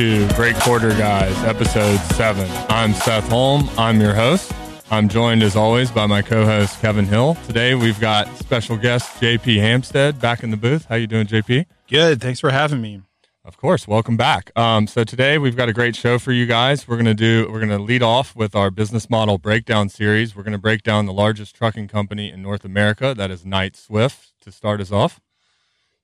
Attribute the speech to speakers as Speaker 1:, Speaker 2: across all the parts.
Speaker 1: welcome to Great Quarter Guys, episode seven. I'm Seth Holm. I'm your host. I'm joined as always by my co-host Kevin Hill. Today we've got special guest JP Hampstead back in the booth. How you doing, JP?
Speaker 2: Good. Thanks for having me.
Speaker 1: Of course, welcome back. Um, so today we've got a great show for you guys. We're gonna do we're gonna lead off with our business model breakdown series. We're gonna break down the largest trucking company in North America, that is Knight Swift, to start us off.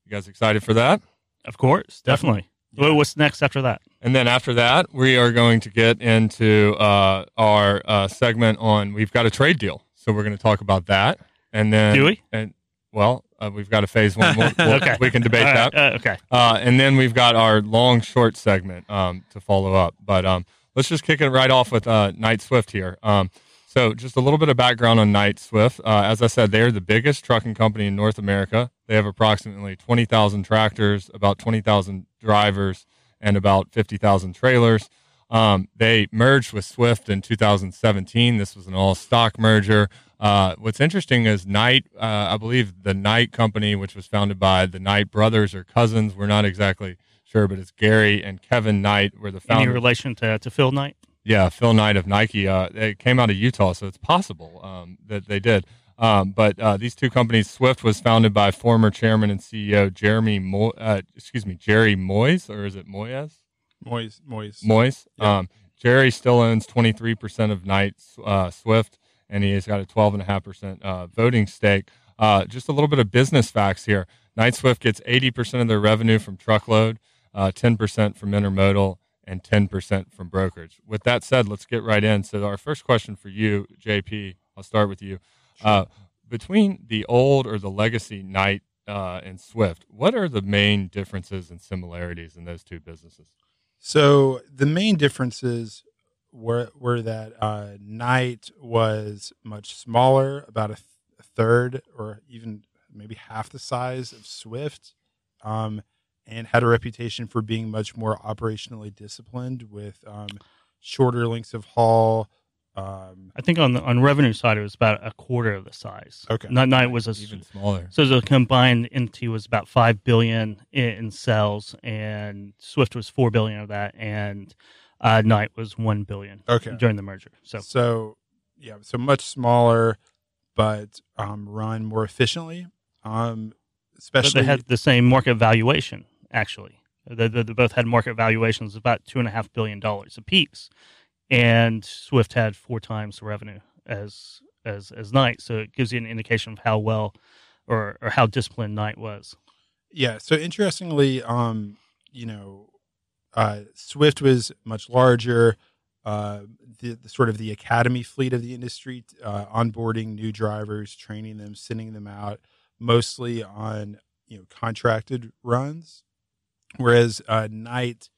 Speaker 1: You guys excited for that?
Speaker 3: Of course, definitely.
Speaker 2: Yeah.
Speaker 3: What's next after that?
Speaker 1: And then after that, we are going to get into uh, our uh, segment on we've got a trade deal. So we're going to talk about that. And then
Speaker 3: Do we?
Speaker 1: And well, uh, we've got a phase one. We'll, we'll-
Speaker 3: Okay.
Speaker 1: we can debate
Speaker 3: right,
Speaker 1: that.
Speaker 3: uh, okay.
Speaker 1: Uh, and then we've got our long short segment um, to follow up. But um, let's just kick it right off with uh, Knight Swift here. Um, so just a little bit of background on Knight Swift. Uh, as I said, they are the biggest trucking company in North America. They have approximately 20,000 tractors, about 20,000 drivers, and about 50,000 trailers. Um, they merged with Swift in 2017. This was an all stock merger. Uh, what's interesting is Knight, uh, I believe the Knight company, which was founded by the Knight brothers or cousins, we're not exactly sure, but it's Gary and Kevin Knight were the
Speaker 3: Any
Speaker 1: founders.
Speaker 3: relation to, to Phil Knight?
Speaker 1: Yeah, Phil Knight of Nike. Uh, it came out of Utah, so it's possible um, that they did. Um, but uh, these two companies, Swift was founded by former chairman and CEO Jeremy, Mo- uh, excuse me, Jerry Moyes, or is it Moyes?
Speaker 2: Moise, Moise.
Speaker 1: Moyes.
Speaker 2: Yeah.
Speaker 1: Um, Jerry still owns 23% of Knight uh, Swift, and he has got a 12.5% uh, voting stake. Uh, just a little bit of business facts here. Knight Swift gets 80% of their revenue from truckload, uh, 10% from intermodal, and 10% from brokerage. With that said, let's get right in. So, our first question for you, JP, I'll start with you. Uh, between the old or the legacy Knight uh, and Swift, what are the main differences and similarities in those two businesses?
Speaker 2: So the main differences were were that uh, Knight was much smaller, about a, th- a third or even maybe half the size of Swift, um, and had a reputation for being much more operationally disciplined with um, shorter lengths of haul. Um,
Speaker 3: I think on the on revenue side, it was about a quarter of the size.
Speaker 2: Okay.
Speaker 3: Knight, Knight was a
Speaker 1: even smaller.
Speaker 3: so the combined entity was about five billion in, in sales, and Swift was four billion of that, and uh, Knight was one billion
Speaker 2: Okay.
Speaker 3: during the merger. So
Speaker 2: So, yeah, so much smaller, but um, run more efficiently. Um,
Speaker 3: but
Speaker 2: especially
Speaker 3: they had the same market valuation. Actually, they, they, they both had market valuations about two and a half billion dollars apiece, and Swift had four times the revenue as as as Knight. So it gives you an indication of how well or or how disciplined Knight was.
Speaker 2: yeah. So interestingly, um, you know, uh, Swift was much larger. Uh, the, the sort of the academy fleet of the industry, uh, onboarding new drivers, training them, sending them out, mostly on you know contracted runs, whereas uh, Knight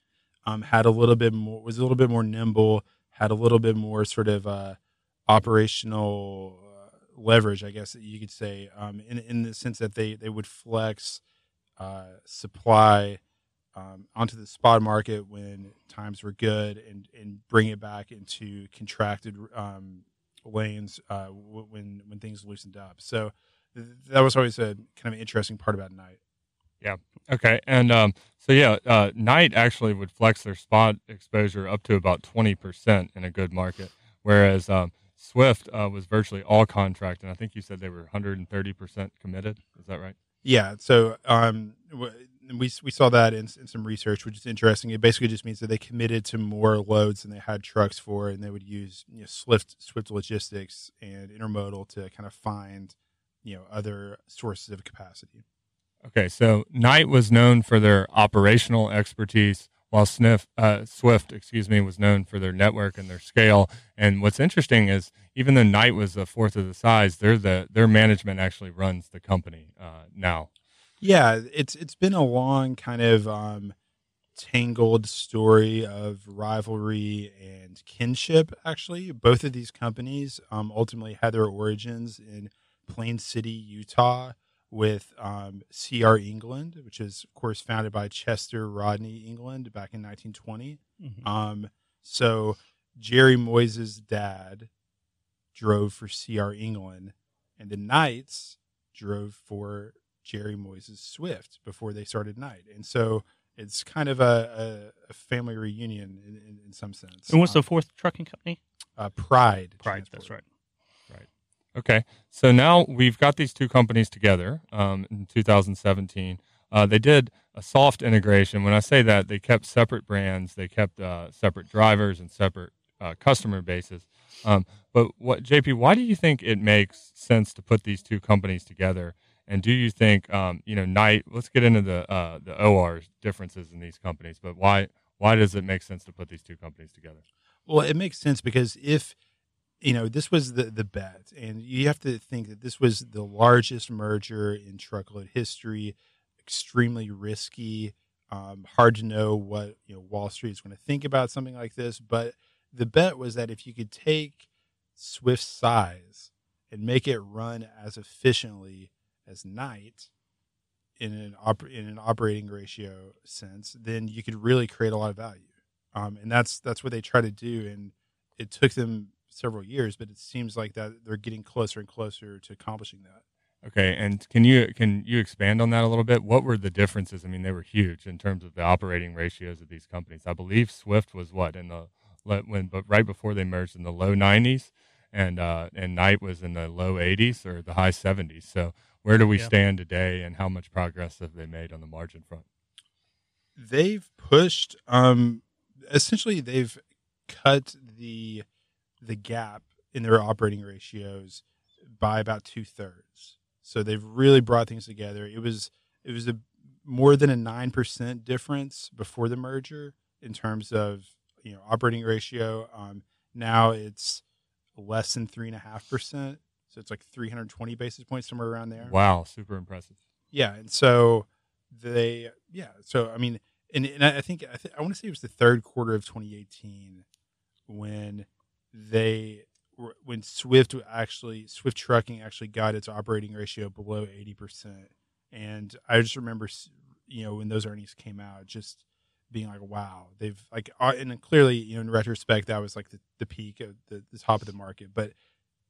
Speaker 2: um, had a little bit more was a little bit more nimble, had a little bit more sort of uh, operational uh, leverage, I guess you could say, um, in in the sense that they they would flex uh, supply um, onto the spot market when times were good and and bring it back into contracted um, lanes uh, w- when when things loosened up. So th- that was always a kind of an interesting part about Knight.
Speaker 1: Okay, and um, so yeah, uh, Knight actually would flex their spot exposure up to about twenty percent in a good market, whereas um, Swift uh, was virtually all contract, and I think you said they were one hundred and thirty percent committed. Is that right?
Speaker 2: Yeah, so um, we we saw that in, in some research, which is interesting. It basically just means that they committed to more loads than they had trucks for, and they would use you know, Swift Swift Logistics and Intermodal to kind of find you know other sources of capacity.
Speaker 1: Okay, so Knight was known for their operational expertise, while Sniff, uh, Swift, excuse me, was known for their network and their scale. And what's interesting is, even though Knight was a fourth of the size, they're the their management actually runs the company uh, now.
Speaker 2: Yeah, it's it's been a long kind of um, tangled story of rivalry and kinship. Actually, both of these companies um, ultimately had their origins in Plain City, Utah, with um, CR England, which is of course founded by Chester Rodney England back in 1920.
Speaker 3: Mhm.
Speaker 2: Um, so Jerry Moyes' dad drove for CR England, and the Knights drove for Jerry Moyes' Swift before they started Knight. And so it's kind of a, a, a family reunion in, in, in, some sense.
Speaker 3: And what's
Speaker 2: um,
Speaker 3: the fourth trucking company?
Speaker 2: Uh, Pride.
Speaker 3: Pride. That's right.
Speaker 1: Okay, so now we've got these two companies together um, in 2017. Uh, they did a soft integration. When I say that, they kept separate brands, they kept uh, separate drivers and separate uh, customer bases. Um, but what JP, why do you think it makes sense to put these two companies together? And do you think, um, you know, Knight? Let's get into the uh, the OR differences in these companies. But why why does it make sense to put these two companies together?
Speaker 2: Well, it makes sense because if you know this was the the bet, and you have to think that this was the largest merger in truckload history, extremely risky. Um, hard to know what you know Wall Street is going to think about something like this, but the bet was that if you could take Swift's size and make it run as efficiently as Knight in an op- in an operating ratio sense, then you could really create a lot of value. Um, and that's that's what they try to do. And it took them several years, but it seems like that they're getting closer and closer to accomplishing that.
Speaker 1: Okay, and can you can you expand on that a little bit? What were the differences? I mean, they were huge in terms of the operating ratios of these companies. I believe Swift was what in the when but right before they merged in the low 90s, and uh, and Knight was in the low 80s or the high 70s. So where do we stand today, and how much progress have they made on the margin front?
Speaker 2: They've pushed. Um, essentially, they've cut the the gap in their operating ratios by about two thirds. So they've really brought things together. It was it was a more than a nine percent difference before the merger in terms of you know operating ratio. Um, now it's less than three and a half percent. So it's like 320 basis points somewhere around there.
Speaker 1: Wow, super impressive.
Speaker 2: Yeah, and so they yeah. So I mean, and, and I think I, th- I want to say it was the third quarter of 2018 when they when Swift actually Swift Trucking actually got its operating ratio below 80 percent, and I just remember you know when those earnings came out, just being like, wow, they've like, uh, and clearly, you know, in retrospect, that was like the, the peak of the, the top of the market. But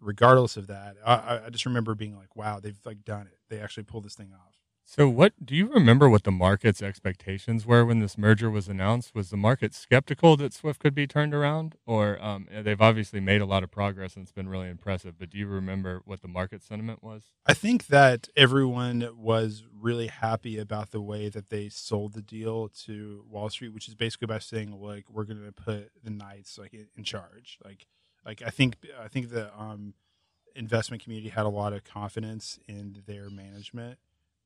Speaker 2: regardless of that, I, I just remember being like, wow, they've like done it. They actually pulled this thing off.
Speaker 1: So, what do you remember what the market's expectations were when this merger was announced? Was the market skeptical that Swift could be turned around, or um, they've obviously made a lot of progress and it's been really impressive? But do you remember what the market sentiment was?
Speaker 2: I think that everyone was really happy about the way that they sold the deal to Wall Street, which is basically by saying like we're going to put the Knights like in charge. Like, like I think I think the um, investment community had a lot of confidence in their management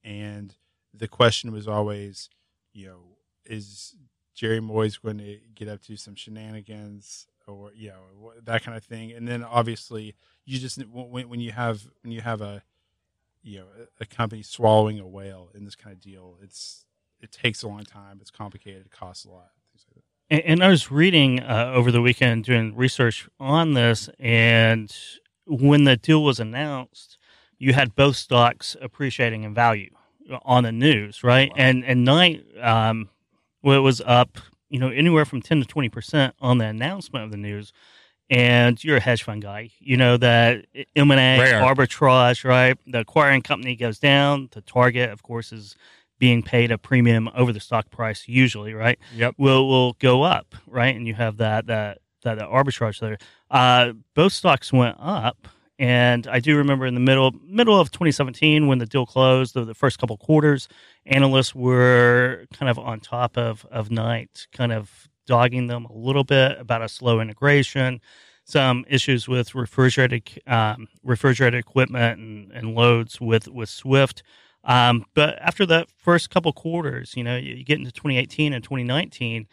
Speaker 2: and the question was always, you know, is Jerry Moyes going to get up to some shenanigans or you know that kind of thing? And then obviously you just when, when you have when you have a you know a company swallowing a whale in this kind of deal, it's it takes a long time. It's complicated. It costs a lot.
Speaker 3: And, and, I was reading uh, over the weekend doing research on this, and when the deal was announced, you had both stocks appreciating in value on the news, right? Wow. And and Knight, um, well, it was up, you know, anywhere from ten to twenty percent on the announcement of the news. And you're a hedge fund guy, you know that M and A arbitrage, right? The acquiring company goes down. The target, of course, is being paid a premium over the stock price, usually, right?
Speaker 1: Yep.
Speaker 3: Will will go up, right? And you have that that that, that arbitrage there. Uh, both stocks went up and I do remember in the middle middle of 2017 when the deal closed, the, the first couple quarters, analysts were kind of on top of of Knight, kind of dogging them a little bit about a slow integration, some issues with refrigerated um, refrigerated equipment and, and loads with with Swift. Um, but after that first couple quarters, you know, you, you get into 2018 and 2019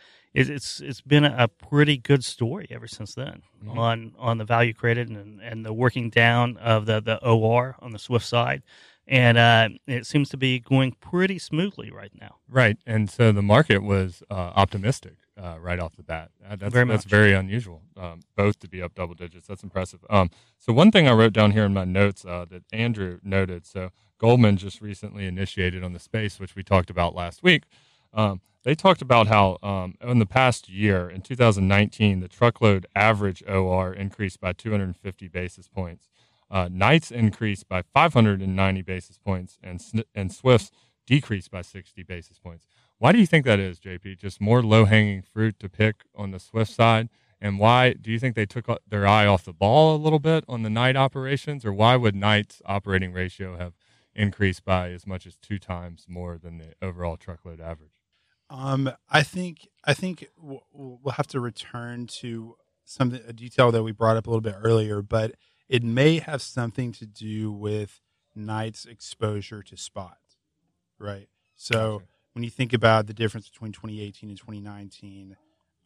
Speaker 3: it's it's been a pretty good story ever since then mm-hmm. on on the value created and, and the working down of the the OR on the Swift side, and uh, it seems to be going pretty smoothly right now.
Speaker 1: Right, and so the market was uh, optimistic uh, right off the bat. Uh, that's
Speaker 3: very
Speaker 1: that's very unusual. Um, both to be up double digits. That's impressive. Um, so one thing I wrote down here in my notes uh, that Andrew noted. So Goldman just recently initiated on the space, which we talked about last week. Um, they talked about how um, in the past year, in 2019, the truckload average OR increased by 250 basis points. Uh, Knight's increased by 590 basis points, and and Swift's decreased by 60 basis points. Why do you think that is, JP? Just more low hanging fruit to pick on the Swift side? And why do you think they took their eye off the ball a little bit on the Knight operations, or why would Knight's operating ratio have increased by as much as two times more than the overall truckload average?
Speaker 2: Um, I think I think we'll have to return to something a detail that we brought up a little bit earlier, but it may have something to do with Knight's exposure to spot, right? So gotcha. when you think about the difference between 2018 and 2019,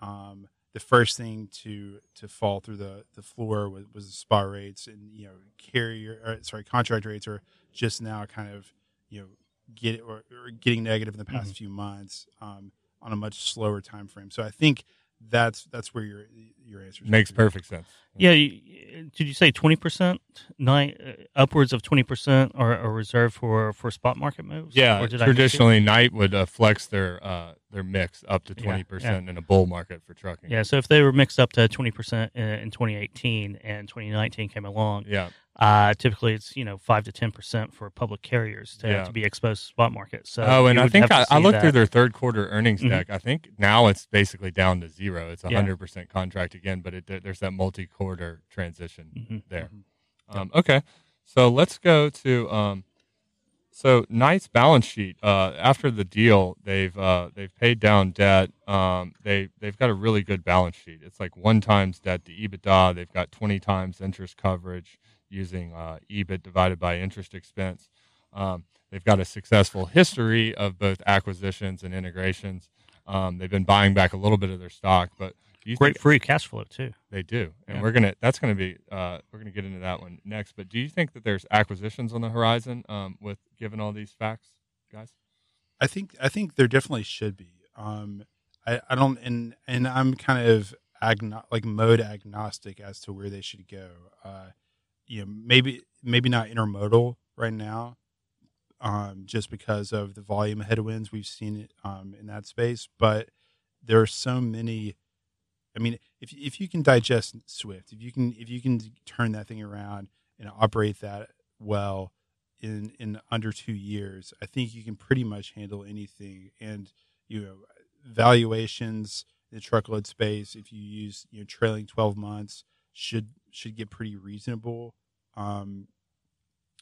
Speaker 2: um, the first thing to to fall through the, the floor was, was the spot rates, and you know carrier or, sorry contract rates are just now kind of you know get or, or getting negative in the past mm-hmm. few months um, on a much slower time frame. So I think that's that's where your your answer
Speaker 1: makes perfect sense.
Speaker 3: Yeah, did you say twenty percent, nine uh, upwards of twenty percent are, are reserved for for spot market moves?
Speaker 1: Yeah, traditionally, Knight would uh, flex their uh, their mix up to twenty yeah, percent yeah. in a bull market for trucking.
Speaker 3: Yeah, so if they were mixed up to twenty percent in twenty eighteen and twenty nineteen came along,
Speaker 1: yeah,
Speaker 3: uh, typically, it's you know five to ten percent for public carriers to, yeah. to be exposed to spot market. So
Speaker 1: oh, and I think I, I, looked that. through their third quarter earnings mm-hmm. deck. I think now it's basically down to zero. It's a hundred percent contract again, but it, there's that multi quarter transition mm-hmm. there. Mm-hmm. Um, okay, so let's go to um, so Knight's balance sheet. Uh, after the deal, they've uh, they've paid down debt. Um, they they've got a really good balance sheet. It's like one times debt to EBITDA. They've got twenty times interest coverage using uh, EBIT divided by interest expense. Um, they've got a successful history of both acquisitions and integrations. Um, they've been buying back a little bit of their stock, but
Speaker 3: great free cash flow too.
Speaker 1: They do, and yeah. we're gonna. That's gonna be. Uh, we're gonna get into that one next. But do you think that there's acquisitions on the horizon um, with given all these facts, guys?
Speaker 2: I think. I think there definitely should be. Um, I, I don't, and and I'm kind of agno- like mode agnostic as to where they should go. Uh, you know maybe maybe not intermodal right now, um, just because of the volume headwinds we've seen um, in that space. But there are so many. I mean, if if you can digest Swift, if you can if you can turn that thing around and operate that well in in under two years, I think you can pretty much handle anything. And you know, valuations in the truckload space, if you use you know trailing twelve months, should should get pretty reasonable. Um,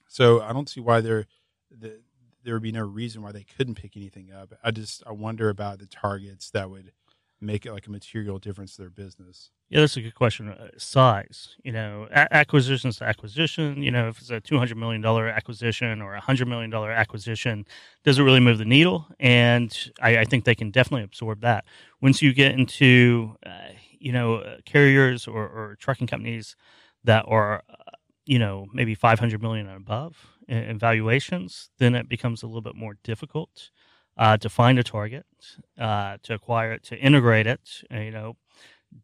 Speaker 2: so I don't see why there the, there would be no reason why they couldn't pick anything up. I just I wonder about the targets that would make it like a material difference to their business.
Speaker 3: Yeah, that's a good question. Uh, size, you know, a- acquisitions to acquisition. You know, if it's a two hundred million dollar acquisition or a hundred million dollar acquisition, doesn't really move the needle, and I, I, think they can definitely absorb that. Once you get into, uh, you know, uh, carriers or, or, trucking companies that are, uh, you know, maybe 500 million and above in, in, valuations, then it becomes a little bit more difficult uh, to find a target, uh, to acquire it, to integrate it. Uh, you know,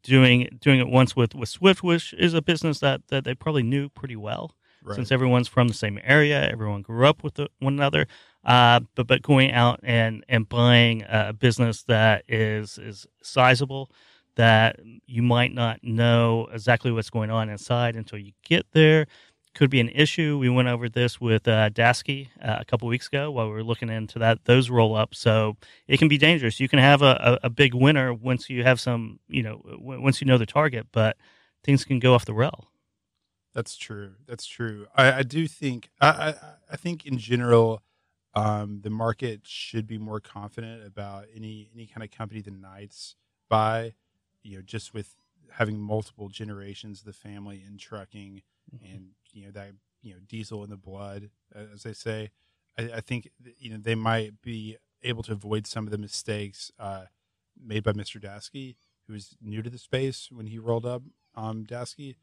Speaker 3: doing doing it once with with Swift, which is a business that that they probably knew pretty well. Right. Since everyone's from the same area, everyone grew up with the, one another. Uh, but but going out and, and buying a business that is is sizable, that you might not know exactly what's going on inside until you get there. Could be an issue. We went over this with uh, Daseke uh, a couple weeks ago while we were looking into that those roll ups. So it can be dangerous. You can have a, a, a, big winner once you have some, you know, once you know the target, but things can go off the rail.
Speaker 2: That's true. That's true. I, I do think I, I, I think in general, um, the market should be more confident about any any kind of company the Knights buy you know, just with having multiple generations of the family in trucking mm-hmm. and, you know, that, you know, diesel in the blood, as they say, I, I, think, you know, they might be able to avoid some of the mistakes uh, made by Mr. Daseke who was new to the space when he rolled up um, Daseke.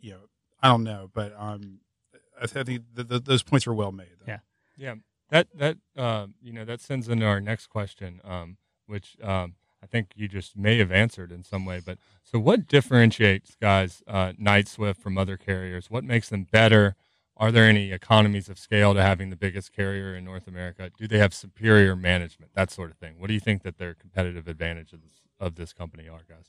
Speaker 2: You know, I don't know, but um, I, think the, the, those points were well made.
Speaker 3: Though. Yeah.
Speaker 1: Yeah. That, that, uh, you know, that sends into our next question, um, which, um, I think you just may have answered in some way. But so, what differentiates guys uh, Knight Swift from other carriers? What makes them better? Are there any economies of scale to having the biggest carrier in North America? Do they have superior management? That sort of thing. What do you think that their competitive advantages of this company are, guys?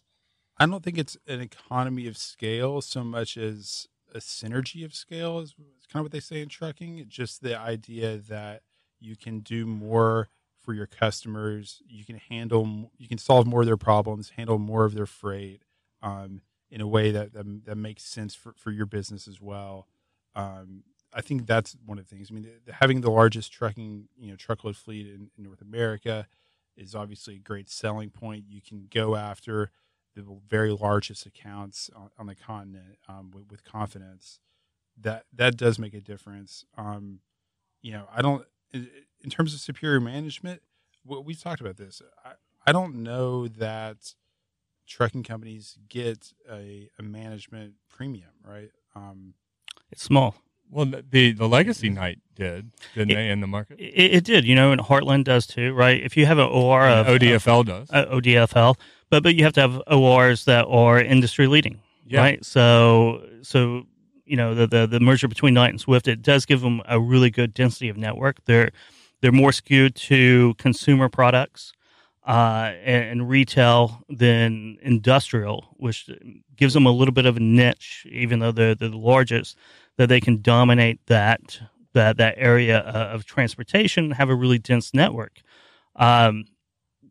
Speaker 2: I don't think it's an economy of scale so much as a synergy of scale is kind of what they say in trucking. Just the idea that you can do more for your customers. You can handle, you can solve more of their problems, handle more of their freight um, in a way that, that, that makes sense for, for your business as well. Um, I think that's one of the things. I mean, having the largest trucking, you know, truckload fleet in, in North America is obviously a great selling point. You can go after the very largest accounts on, on the continent um, with, with, confidence. That that does make a difference. Um, you know, I don't in terms of superior management. We talked about this. I, I don't know that trucking companies get a, a management premium, right? Um,
Speaker 3: it's small.
Speaker 1: Well, the the legacy Knight did, didn't it, they, in the market?
Speaker 3: It, it, did, you know, and Heartland does too, right? If you have an OR of
Speaker 1: ODFL does,
Speaker 3: uh, ODFL, but but you have to have ORs that are industry leading, yeah. right? So so you know the, the the merger between Knight and Swift, it does give them a really good density of network. They're they're more skewed to consumer products uh, and, and, retail than industrial, which gives them a little bit of a niche, even though they're, they're the largest that they can dominate that that that area of transportation, have a really dense network. Um,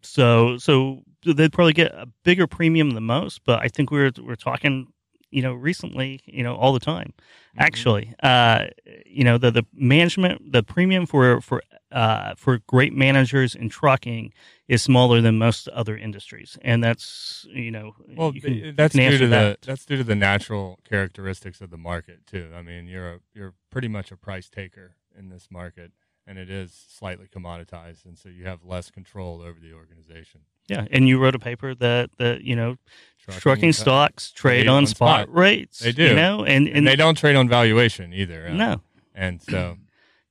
Speaker 3: so so they'd probably get a bigger premium than most, but I think we're we're talking, you know, recently, you know, all the time. Mm-hmm. Actually, uh, you know, the the management, the premium for for uh, for great managers in trucking is smaller than most other industries, and that's you know
Speaker 1: well can, that's due to that. the that's due to the natural characteristics of the market too. I mean, you're a, you're pretty much a price taker in this market, and it is slightly commoditized, and so you have less control over the organization.
Speaker 3: Yeah, and you wrote a paper that that you know trucking, trucking stocks trade on, on spot, spot, rates.
Speaker 1: They do,
Speaker 3: you know, and, and,
Speaker 1: and they don't trade on valuation either.
Speaker 3: No,
Speaker 1: and so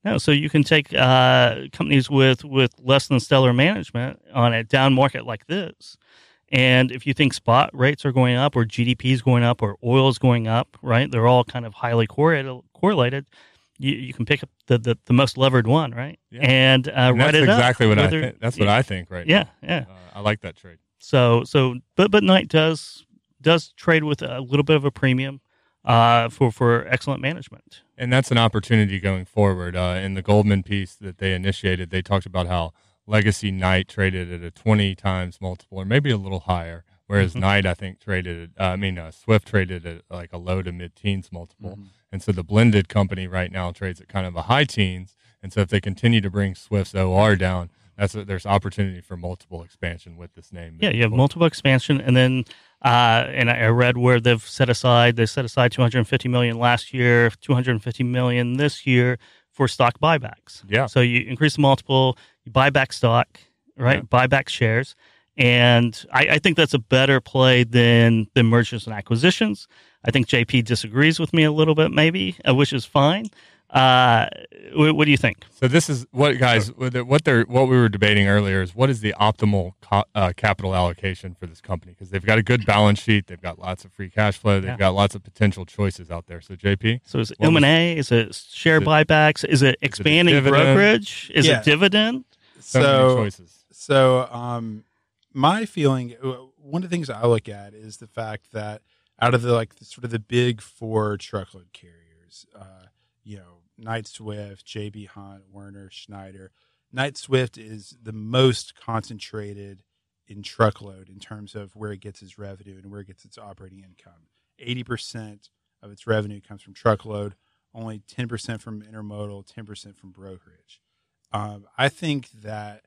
Speaker 3: no, so you can take uh, companies with with less than stellar management on a down market like this, and if you think spot rates are going up, or GDP is going up, or oil is going up, right? They're all kind of highly correlated. correlated you, you can pick up the, the, the most levered one, right?
Speaker 1: Yeah.
Speaker 3: And, uh, and
Speaker 1: that's
Speaker 3: it
Speaker 1: exactly
Speaker 3: up,
Speaker 1: what whether, I think. That's what I think, right?
Speaker 3: Yeah,
Speaker 1: now.
Speaker 3: yeah.
Speaker 1: Uh, I like that trade.
Speaker 3: So so, but but Knight does does trade with a little bit of a premium uh, for for excellent management.
Speaker 1: And that's an opportunity going forward. Uh, in the Goldman piece that they initiated, they talked about how Legacy Knight traded at a 20 times multiple, or maybe a little higher, whereas mm-hmm. Knight I think traded. At, uh, I mean, uh, Swift traded at like a low to mid teens multiple, mm-hmm. And so the blended company right now trades at kind of a high teens. And so if they continue to bring Swift's OR down, that's a, there's opportunity for multiple expansion with this name.
Speaker 3: Yeah, you have multiple expansion, and then uh, and I read where they've set aside they set aside 250 million last year, 250 million this year for stock buybacks.
Speaker 1: Yeah.
Speaker 3: So you increase the multiple, you buy back stock, right? Yeah. Buy back shares, and I, I think that's a better play than than mergers and acquisitions. I think JP disagrees with me a little bit, maybe, uh, which is fine. Uh, what, what, do you think?
Speaker 1: So this is what guys what they're what we were debating earlier is what is the optimal co- uh, capital allocation for this company because they've got a good balance sheet, they've got lots of free cash flow, they've yeah. got lots of potential choices out there. So JP,
Speaker 3: so is it M and A? Is it share is buybacks? Is it expanding is it brokerage? Is yeah. it dividend?
Speaker 1: So, so choices.
Speaker 2: So um, my feeling, uh, one of the things I look at is the fact that out of the like the, sort of the big four truckload carriers, uh, you know Knight Swift, JB Hunt, Werner, Schneider. Knight Swift is the most concentrated in truckload in terms of where it gets its revenue and where it gets its operating income. 80% of its revenue comes from truckload, only 10% from intermodal, 10% from brokerage. Um, I think that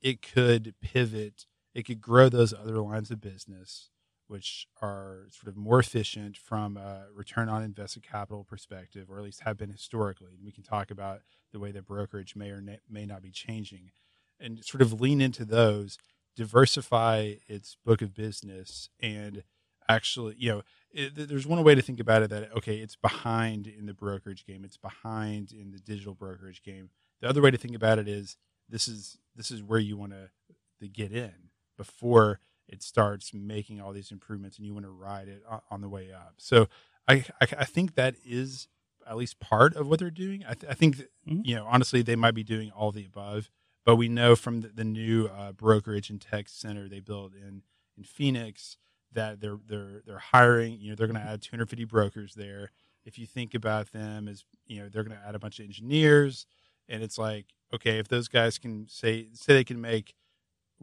Speaker 2: it could pivot, it could grow those other lines of business which are sort of more efficient from a return on invested capital perspective, or at least have been historically. And we can talk about the way that brokerage may or may not be changing, and sort of lean into those, diversify its book of business, and actually, you know, it, there's one way to think about it that okay, it's behind in the brokerage game, it's behind in the digital brokerage game. The other way to think about it is this is this is where you want to to get in before it starts making all these improvements and you want to ride it on the way up. So I, I, I think that is at least part of what they're doing. I, th- I think, that, mm-hmm. you know, honestly, they might be doing all the above, but we know from the, the new uh, brokerage and tech center they built in, in Phoenix that they're, they're, they're hiring, you know, they're going to add 250 brokers there. If you think about them as, you know, they're going to add a bunch of engineers and it's like, okay, if those guys can say say they can make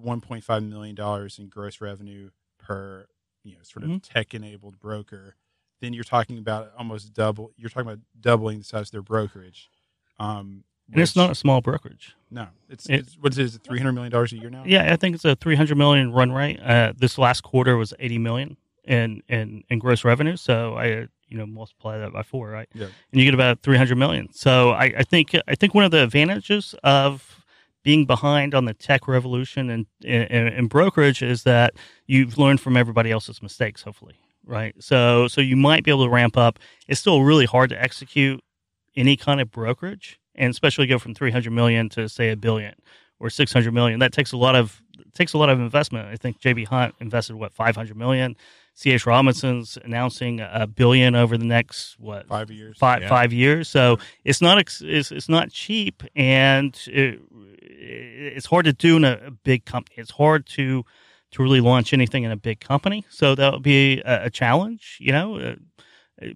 Speaker 2: 1.5 million dollars in gross revenue per you know sort of
Speaker 3: Mhm.
Speaker 2: tech enabled broker, then you're talking about almost double. You're talking about doubling the size of their brokerage. Um,
Speaker 3: and it's not a small brokerage.
Speaker 2: no, it's,
Speaker 3: it-
Speaker 2: it's what is it? Is it 300 million dollars a year now?
Speaker 3: Yeah, I think it's a 300 million run rate. Uh, this last quarter was 80 million in in, in gross revenue. So I you know multiply that by four, right?
Speaker 2: Yeah.
Speaker 3: And you get about 300 million. So I, I think I think one of the advantages of being behind on the tech revolution and, and, and brokerage is that you've learned from everybody else's mistakes, hopefully, right? So so you might be able to ramp up. It's still really hard to execute any kind of brokerage, and especially go from 300 million to say a billion or 600 million. That takes a lot of takes a lot of investment. I think JB Hunt invested what 500 million. CH Robinson's announcing a billion over the next what
Speaker 2: five years.
Speaker 3: five
Speaker 1: Yeah.
Speaker 3: five years. So it's not it's, it's not cheap, and it, it's hard to do in a, a big company. It's hard to to really launch anything in a big company. So that would be a, a challenge, you know. Uh,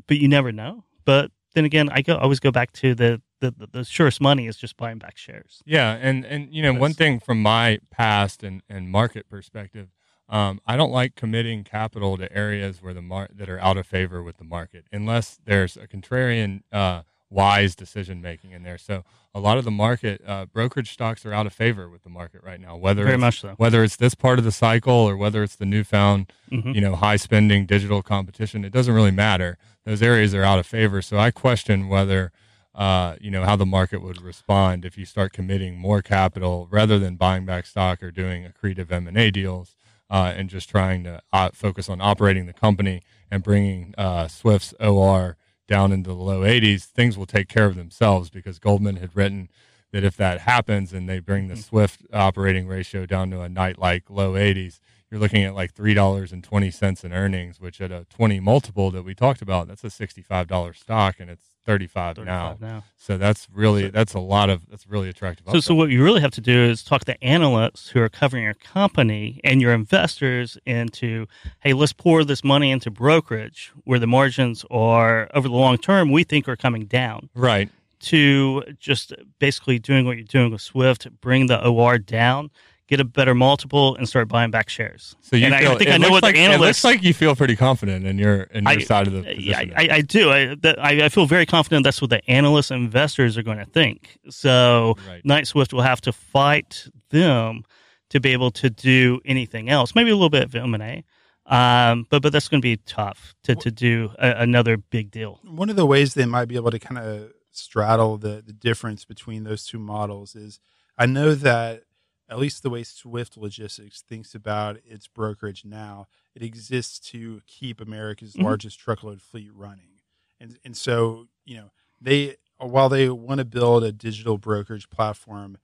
Speaker 3: but you never know. But then again, I go I always go back to the the, the, the surest money is just buying back shares.
Speaker 1: Yeah, and and you know one thing from my past and and market perspective, um, I don't like committing capital to areas where the mar- that are out of favor with the market, unless there's a contrarian, uh, wise decision making in there. So a lot of the market uh, brokerage stocks are out of favor with the market right now, whether
Speaker 3: Very
Speaker 1: it's,
Speaker 3: much so.
Speaker 1: whether it's this part of the cycle or whether it's the newfound
Speaker 3: Mhm.
Speaker 1: you know high spending digital competition. It doesn't really matter. Those areas are out of favor. So I question whether uh, you know how the market would respond if you start committing more capital rather than buying back stock or doing accretive M and A deals, uh, and just trying to uh, focus on operating the company and bringing uh, Swift's OR down into the low 80s. Things will take care of themselves because Goldman had written that if that happens and they bring the Swift operating ratio down to a Knight like low 80s, you're looking at like three dollars and twenty cents in earnings, which at a 20 multiple that we talked about, that's a $65 stock and it's 35, now.
Speaker 3: 35 now.
Speaker 1: So that's really that's a lot of that's really attractive.
Speaker 3: So, so what you really have to do is talk to analysts who are covering your company and your investors into, hey, let's pour this money into brokerage where the margins are over the long term we think are coming down.
Speaker 1: right.
Speaker 3: To just basically doing what you're doing with Swift, bring the OR down, get a better multiple, and start buying back shares.
Speaker 1: So you
Speaker 3: and
Speaker 1: feel,
Speaker 3: I think
Speaker 1: it
Speaker 3: I know
Speaker 1: looks
Speaker 3: what
Speaker 1: like,
Speaker 3: the
Speaker 1: It looks
Speaker 3: analysts.
Speaker 1: like you feel pretty confident in your in your
Speaker 3: I-
Speaker 1: side of the
Speaker 3: Yeah,
Speaker 1: position.
Speaker 3: I, I do. I, that, I, I feel very confident that's what the analysts and investors are going to think. So
Speaker 1: Right.
Speaker 3: Knight Swift will have to fight them to be able to do anything else. Maybe a little bit of M and A, um, but but that's going to be tough to to do a, another big deal.
Speaker 2: one of the ways they might be able to kind of straddle the, the difference between those two models is I know that at least the way Swift Logistics thinks about its brokerage now, it exists to keep America's
Speaker 3: Mhm.
Speaker 2: largest truckload fleet running. And and so, you know, they while they want to build a digital brokerage platform,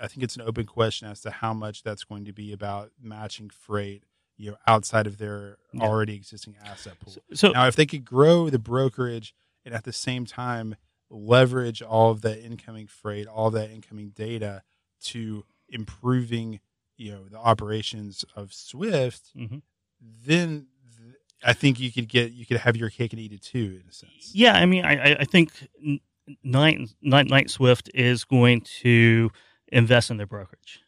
Speaker 2: I think it's an open question as to how much that's going to be about matching freight, you know, outside of their
Speaker 3: Yeah.
Speaker 2: already existing asset pool.
Speaker 3: So
Speaker 2: Now, if they could grow the brokerage and at the same time leverage all of that incoming freight, all of that incoming data to improving, you know, the operations of Swift,
Speaker 3: Mhm.
Speaker 2: then th- I think you could get you could have your cake and eat it too, in a sense.
Speaker 3: yeah, I mean, I I- think Knight Knight Knight Swift is going to invest in their brokerage.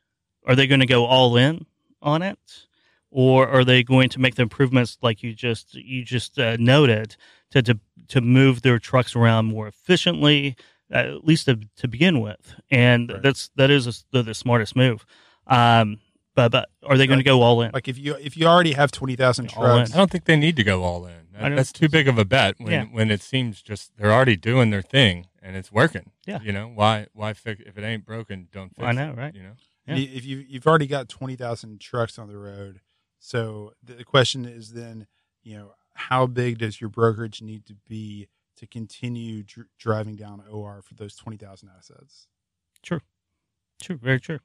Speaker 3: Are they going to go all in on it, or are they going to make the improvements like you just you just uh, noted to, to to move their trucks around more efficiently, at least to, to begin with? And
Speaker 2: Right.
Speaker 3: that's that is a, the, the smartest move. Um, but but are they going to go all in?
Speaker 2: Like if you if you already have twenty thousand
Speaker 3: All
Speaker 2: trucks,
Speaker 1: I don't think they need to go all in.
Speaker 3: I
Speaker 1: That's too big of a bet when,
Speaker 3: Yeah.
Speaker 1: when it seems just they're already doing their thing and it's working.
Speaker 3: Yeah.
Speaker 1: You know, why why fix if it ain't broken, don't fix
Speaker 3: I know,
Speaker 1: it.
Speaker 3: right?
Speaker 1: You know?
Speaker 3: Yeah.
Speaker 2: if you you've already got twenty thousand trucks on the road, so the question is then, you know, how big does your brokerage need to be to continue dr- driving down OR for those twenty thousand assets?
Speaker 3: True, True. very true.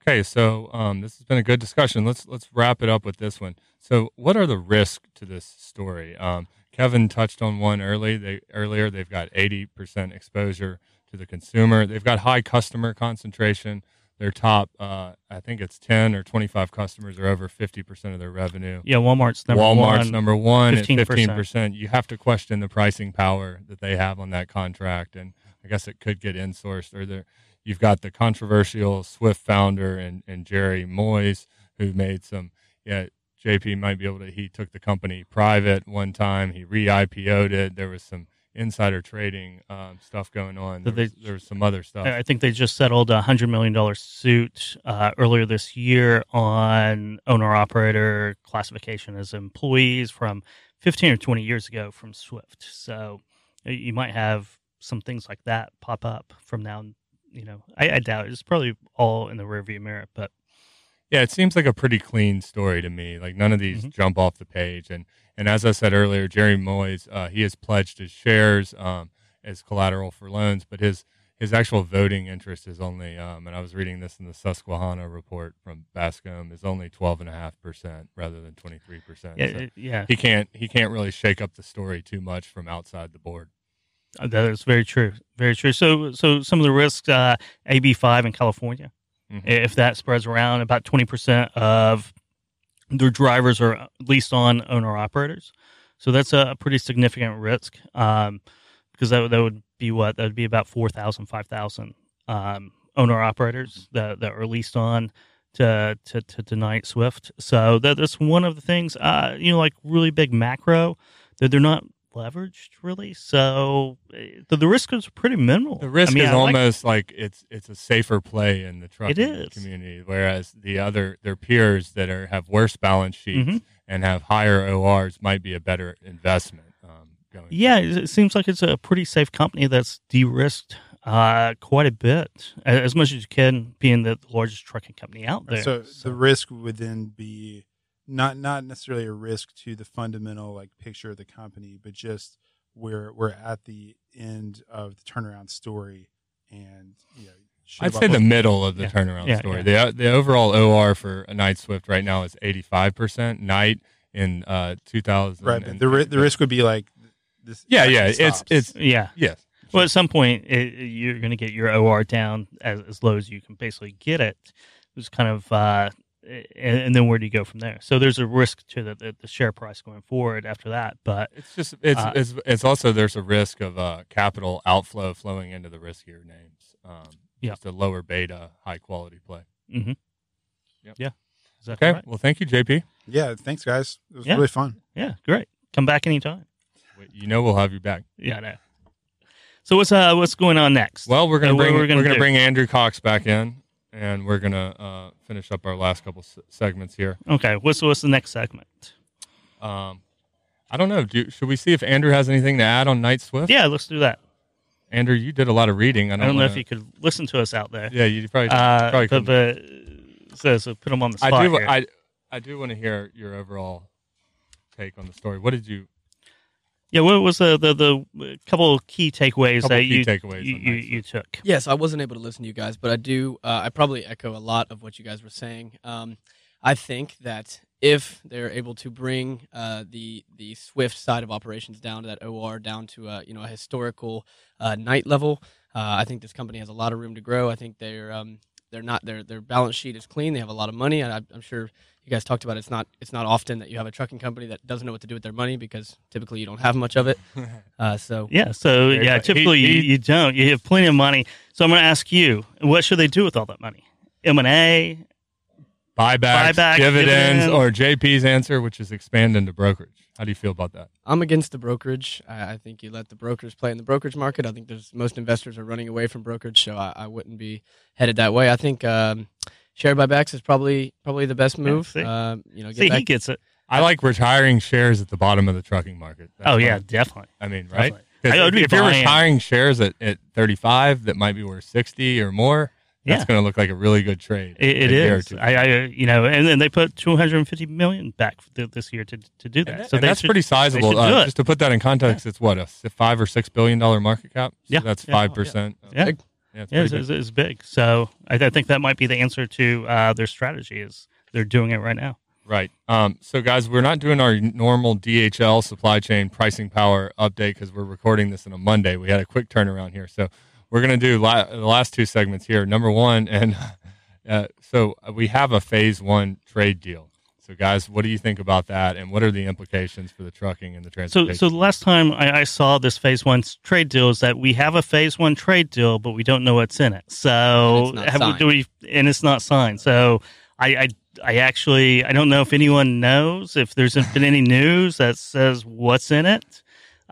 Speaker 1: Okay, so um, this has been a good discussion. Let's let's wrap it up with this one. So, what are the risks to this story? Um, Kevin touched on one early. They earlier they've got eighty percent exposure to the consumer. They've got high customer concentration. Their top, uh, I think it's ten or twenty-five customers are over fifty percent of their revenue.
Speaker 3: Yeah, Walmart's number
Speaker 1: Walmart's
Speaker 3: one.
Speaker 1: number one
Speaker 3: 15%.
Speaker 1: fifteen percent. You have to question the pricing power that they have on that contract, and I guess it could get insourced, or there, you've got the controversial Swift founder and, and Jerry Moyes, who made some, yeah, JP might be able to, he took the company private one time, he re IPO'd it. There was some insider trading um, stuff going on. There,
Speaker 3: They-
Speaker 1: was, there was some other stuff.
Speaker 3: I think they just settled a hundred million dollar suit uh, earlier this year on owner operator classification as employees from fifteen or twenty years ago from Swift. So you might have some things like that pop up from now. You know, I, I doubt it. it's probably all in the rearview mirror, but
Speaker 1: Yeah, it seems like a pretty clean story to me. Like none of these
Speaker 3: Mhm.
Speaker 1: jump off the page. And and as I said earlier, Jerry Moyes, uh, he has pledged his shares um, as collateral for loans, but his his actual voting interest is only, um, and I was reading this in the Susquehanna report from Bascome, is only twelve and a half percent rather than twenty three percent.
Speaker 3: yeah, yeah,
Speaker 1: He can't he can't really shake up the story too much from outside the board.
Speaker 3: Uh, that is very true. Very true. So, so some of the risks, uh, AB five in California,
Speaker 1: Mhm.
Speaker 3: if that spreads around, about twenty percent of their drivers are leased on owner operators. So that's a pretty significant risk, um, because that that would be what that would be about 4,000, 5,000 um, owner operators that that are leased on to to to, Knight Swift. So that, that's one of the things. Uh, you know, like really big macro that they're not leveraged really. So uh, the, the risk is pretty minimal.
Speaker 1: The risk
Speaker 3: I mean,
Speaker 1: is
Speaker 3: I
Speaker 1: almost like it's it's a safer play in the trucking community, whereas the other their peers that are have worse balance sheets
Speaker 3: Mhm.
Speaker 1: and have higher ORs might be a better investment. Um, going
Speaker 3: Yeah, it it seems like it's a pretty safe company that's de-risked uh, quite a bit, as much as you can, being the largest trucking company out there.
Speaker 2: So, the risk would then be not not necessarily a risk to the fundamental like picture of the company, but just we're we're at the end of the turnaround story, and you know,
Speaker 1: I'd say the middle of the
Speaker 3: Yeah.
Speaker 1: turnaround
Speaker 3: Yeah,
Speaker 1: story. The the overall OR for a Knight Swift right now is eighty five percent. Knight in uh, two thousand.
Speaker 2: right. But the ri- the risk would be like this.
Speaker 1: Yeah, yeah. It's
Speaker 2: stops.
Speaker 1: it's
Speaker 3: yeah.
Speaker 1: yes.
Speaker 3: Well, at some point, it, you're going to get your OR down as, as low as you can basically get it. It's kind of, uh, and, and then where do you go from there? So there's a risk to the, the, the share price going forward after that. But
Speaker 1: It's just it's
Speaker 3: Uh,
Speaker 1: it's it's also there's a risk of uh, capital outflow flowing into the riskier names. Um,
Speaker 3: Yeah.
Speaker 1: Just a lower beta, high quality play.
Speaker 3: mm-hmm.
Speaker 1: Yep.
Speaker 3: yeah, is that
Speaker 1: Okay.
Speaker 3: right?
Speaker 1: Well, thank you, JP.
Speaker 2: yeah. Thanks, guys. It was
Speaker 3: Yeah.
Speaker 2: really fun.
Speaker 3: Yeah, great. Come back anytime.
Speaker 1: You know we'll have you back.
Speaker 3: Yeah, I know. So what's uh what's going on next?
Speaker 1: Well, we're gonna
Speaker 3: what
Speaker 1: bring
Speaker 3: we're
Speaker 1: we're
Speaker 3: gonna
Speaker 1: gonna, bring Andrew Cox back in, and we're gonna uh, finish up our last couple s- segments here.
Speaker 3: okay. What's what's the next segment?
Speaker 1: Um, I don't know. Do, should we see if Andrew has anything to add on Knight Swift?
Speaker 3: Yeah, let's do that.
Speaker 1: Andrew, you did a lot of reading. I
Speaker 3: I
Speaker 1: don't,
Speaker 3: don't know
Speaker 1: wanna-
Speaker 3: if you could listen to us out there.
Speaker 1: Yeah, you probably,
Speaker 3: Uh,
Speaker 1: probably
Speaker 3: but, but so, so put them on the spot.
Speaker 1: I do.
Speaker 3: here.
Speaker 1: I I do want to hear your overall take on the story. What did you?
Speaker 3: Yeah, what was the the, the couple of key takeaways
Speaker 1: Couple
Speaker 3: that
Speaker 1: key
Speaker 3: you
Speaker 1: takeaways
Speaker 3: you, you, you took?
Speaker 4: Yes, I wasn't able to listen to you guys, but I do. Uh, I probably echo a lot of what you guys were saying. Um, I think that if they're able to bring uh, the the Swift side of operations down to that OR down to a you know a historical uh, Knight level, uh, I think this company has a lot of room to grow. I think they're um, they're not their their balance sheet is clean. They have a lot of money, I, I'm sure you guys talked about it. it's not it's not often that you have a trucking company that doesn't know what to do with their money because typically you don't have much of it. Uh, so
Speaker 3: Yeah, so
Speaker 1: Yeah,
Speaker 3: yeah, typically
Speaker 1: he-
Speaker 3: you,
Speaker 1: he-
Speaker 3: you don't. You have plenty of money. So I'm going to ask you, what should they do with all that money? M and A.
Speaker 1: buybacks,
Speaker 3: Buyback,
Speaker 1: dividends,
Speaker 3: dividends.
Speaker 1: or JP's answer, which is expand into brokerage. How do you feel about that?
Speaker 4: I'm against the brokerage. I, I think you let the brokers play in the brokerage market. I think there's most investors are running away from brokerage, so I, I wouldn't be headed that way. I think um, share buybacks is probably probably the best move.
Speaker 3: see.
Speaker 4: um, you know, get
Speaker 3: See,
Speaker 4: back.
Speaker 3: he gets it.
Speaker 1: I like retiring shares at the bottom of the trucking market. That's
Speaker 3: oh yeah, definitely.
Speaker 1: I mean, right?
Speaker 3: Definitely.
Speaker 1: 'Cause
Speaker 3: I would
Speaker 1: if,
Speaker 3: be
Speaker 1: if you're retiring shares at, at 35 that might be worth 60 or more, that's
Speaker 3: Yeah.
Speaker 1: going to look like a really good trade.
Speaker 3: It, it
Speaker 1: a year or
Speaker 3: is.
Speaker 1: two.
Speaker 3: I, I, you know, and then they put 250 million back th- this year to to do that.
Speaker 1: And,
Speaker 3: so
Speaker 1: and that's
Speaker 3: should-
Speaker 1: pretty sizable. Uh, just to put that in context, it's what a s- five or six billion dollar market cap. So
Speaker 3: Yeah.
Speaker 1: that's
Speaker 3: Yeah.
Speaker 1: five percent.
Speaker 3: Yeah.
Speaker 4: Big.
Speaker 1: yeah, it's
Speaker 3: Yeah, it's,
Speaker 1: big.
Speaker 3: it's, it's big. So I, I think that might be the answer to uh, their strategy. Is they're doing it right now.
Speaker 1: Right. Um, so, guys, we're not doing our normal DHL supply chain pricing power update because we're recording this on a Monday. We had a quick turnaround here. So, we're going to do la- the last two segments here. Number one, and uh, so we have a phase one trade deal. So, guys, what do you think about that, and what are the implications for the trucking and the transportation?
Speaker 3: so the last time I, I saw this phase one trade deal is that we have a phase one trade deal, but we don't know what's in it. So,
Speaker 4: it's
Speaker 3: have we- do we? And it's not signed. So, I, I, I actually, I don't know if anyone knows if there's been any news that says what's in it.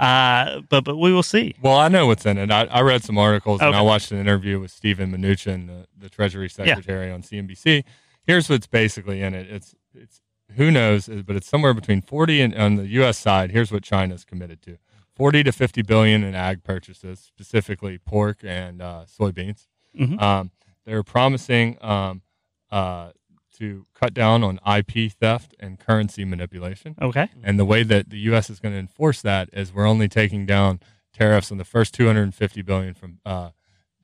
Speaker 3: Uh, but but we will see.
Speaker 1: Well, I know what's in it. I, I read some articles and I watched an interview with Steven Mnuchin, the, the Treasury Secretary on CNBC. Here's what's basically in it. It's it's who knows, but it's somewhere between 40 and on the U.S. side. Here's what China's committed to: 40 to 50 billion in ag purchases, specifically pork and uh, soybeans.
Speaker 3: Mhm.
Speaker 1: Um, they're promising um, uh, to cut down on IP theft and currency manipulation.
Speaker 3: Okay.
Speaker 1: And the way that the U.S. is going to enforce that is we're only taking down tariffs on the first 250 billion from uh,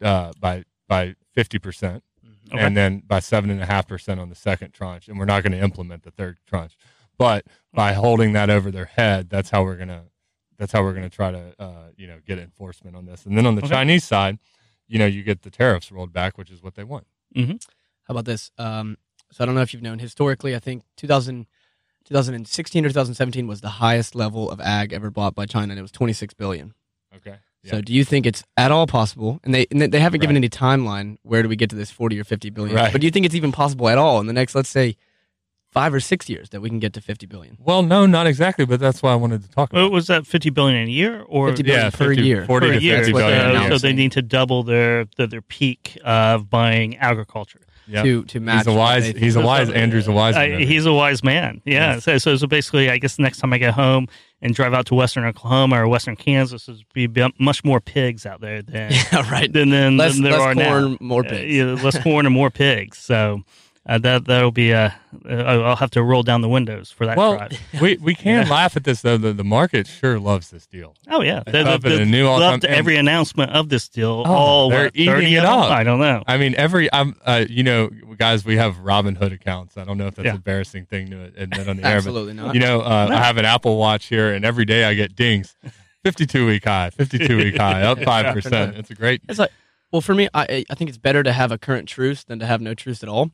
Speaker 1: uh, by by 50 percent,
Speaker 3: Okay.
Speaker 1: and then by seven and a half percent on the second tranche. And we're not going to implement the third tranche, but by holding that over their head, that's how we're gonna that's how we're gonna try to uh, you know get enforcement on this. And then on the
Speaker 3: Okay.
Speaker 1: Chinese side, you know, you get the tariffs rolled back, which is what they want.
Speaker 4: How about this? Um, so I don't know if you've known historically. I think 2000, 2016 or 2017 was the highest level of ag ever bought by China, and it was 26 billion.
Speaker 1: Okay.
Speaker 4: So do you think it's at all possible? And they and they- they haven't given
Speaker 1: Right.
Speaker 4: any timeline. Where do we get to this 40 or 50 billion?
Speaker 1: Right.
Speaker 4: But do you think it's even possible at all in the next, let's say, five or six years that we can get to 50 billion?
Speaker 1: Well, no, not exactly, but that's why I wanted to talk about.
Speaker 3: Well,
Speaker 1: it.
Speaker 3: was that fifty billion a year or
Speaker 4: 50 billion per year.
Speaker 1: 40
Speaker 3: per
Speaker 1: to
Speaker 3: year?
Speaker 1: 50
Speaker 4: what they're
Speaker 1: billion a
Speaker 3: So,
Speaker 1: year.
Speaker 3: so they need to double their their, their peak of buying agriculture.
Speaker 1: Yep.
Speaker 4: To to match.
Speaker 1: He's a wise. He's a wise. Andrew's a wise.
Speaker 3: Uh, he's a wise man. Yeah.
Speaker 1: Yes.
Speaker 3: So, so so basically, I guess the next time I get home and drive out to Western Oklahoma or Western Kansas, there's be be much more pigs out there than
Speaker 4: yeah, right.
Speaker 3: than, than,
Speaker 4: Less,
Speaker 3: than there
Speaker 4: less
Speaker 3: are
Speaker 4: corn,
Speaker 3: now.
Speaker 4: more
Speaker 3: Uh,
Speaker 4: pigs.
Speaker 3: yeah, less corn and more pigs. So uh, that that'll be a. Uh, I'll have to roll down the windows for that
Speaker 1: well,
Speaker 3: drive.
Speaker 1: we we can
Speaker 3: Yeah.
Speaker 1: laugh at this though. The, the market sure loves this deal.
Speaker 3: Oh yeah,
Speaker 1: They
Speaker 3: they,
Speaker 1: love
Speaker 3: they,
Speaker 1: it and knew all
Speaker 3: loved
Speaker 1: and-
Speaker 3: every announcement of this deal.
Speaker 1: Oh,
Speaker 3: all
Speaker 1: they're
Speaker 3: what,
Speaker 1: eating it up.
Speaker 3: I don't know.
Speaker 1: I mean, every I'm uh, you know, guys, we have Robinhood accounts. I don't know if that's
Speaker 3: Yeah.
Speaker 1: an embarrassing thing to admit on the air, but
Speaker 4: not.
Speaker 1: you know, uh,
Speaker 3: No.
Speaker 1: I have an Apple Watch here, and every day I get dings. 52 week high, 52 week high, up five percent. It's a great.
Speaker 4: It's like, well, for me, I I think it's better to have a current truce than to have no truce at all.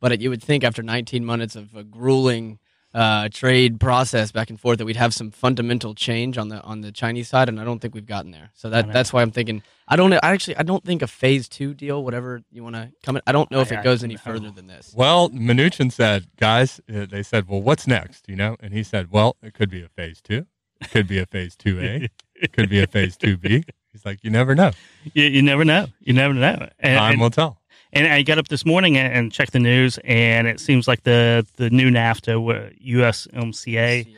Speaker 4: But it, you would think after 19 months of a grueling uh, trade process back and forth that we'd have some fundamental change on the on the Chinese side, and I don't think we've gotten there. So that that's why I'm thinking I don't I actually I don't think a phase two deal, whatever you want to come. in, I don't know if
Speaker 3: I-
Speaker 4: it goes any
Speaker 3: no.
Speaker 4: further than this.
Speaker 1: Well, Mnuchin said, guys, uh, they said, well, what's next? You know, and he said, well, it could be a phase two, it could be a phase two A, it could be a phase two B. He's like, you never know.
Speaker 3: You, you never know. You never know. And,
Speaker 1: Time
Speaker 3: and,
Speaker 1: will tell.
Speaker 3: And I got up this morning and, and checked the news, and it seems like the the new NAFTA, USMCA,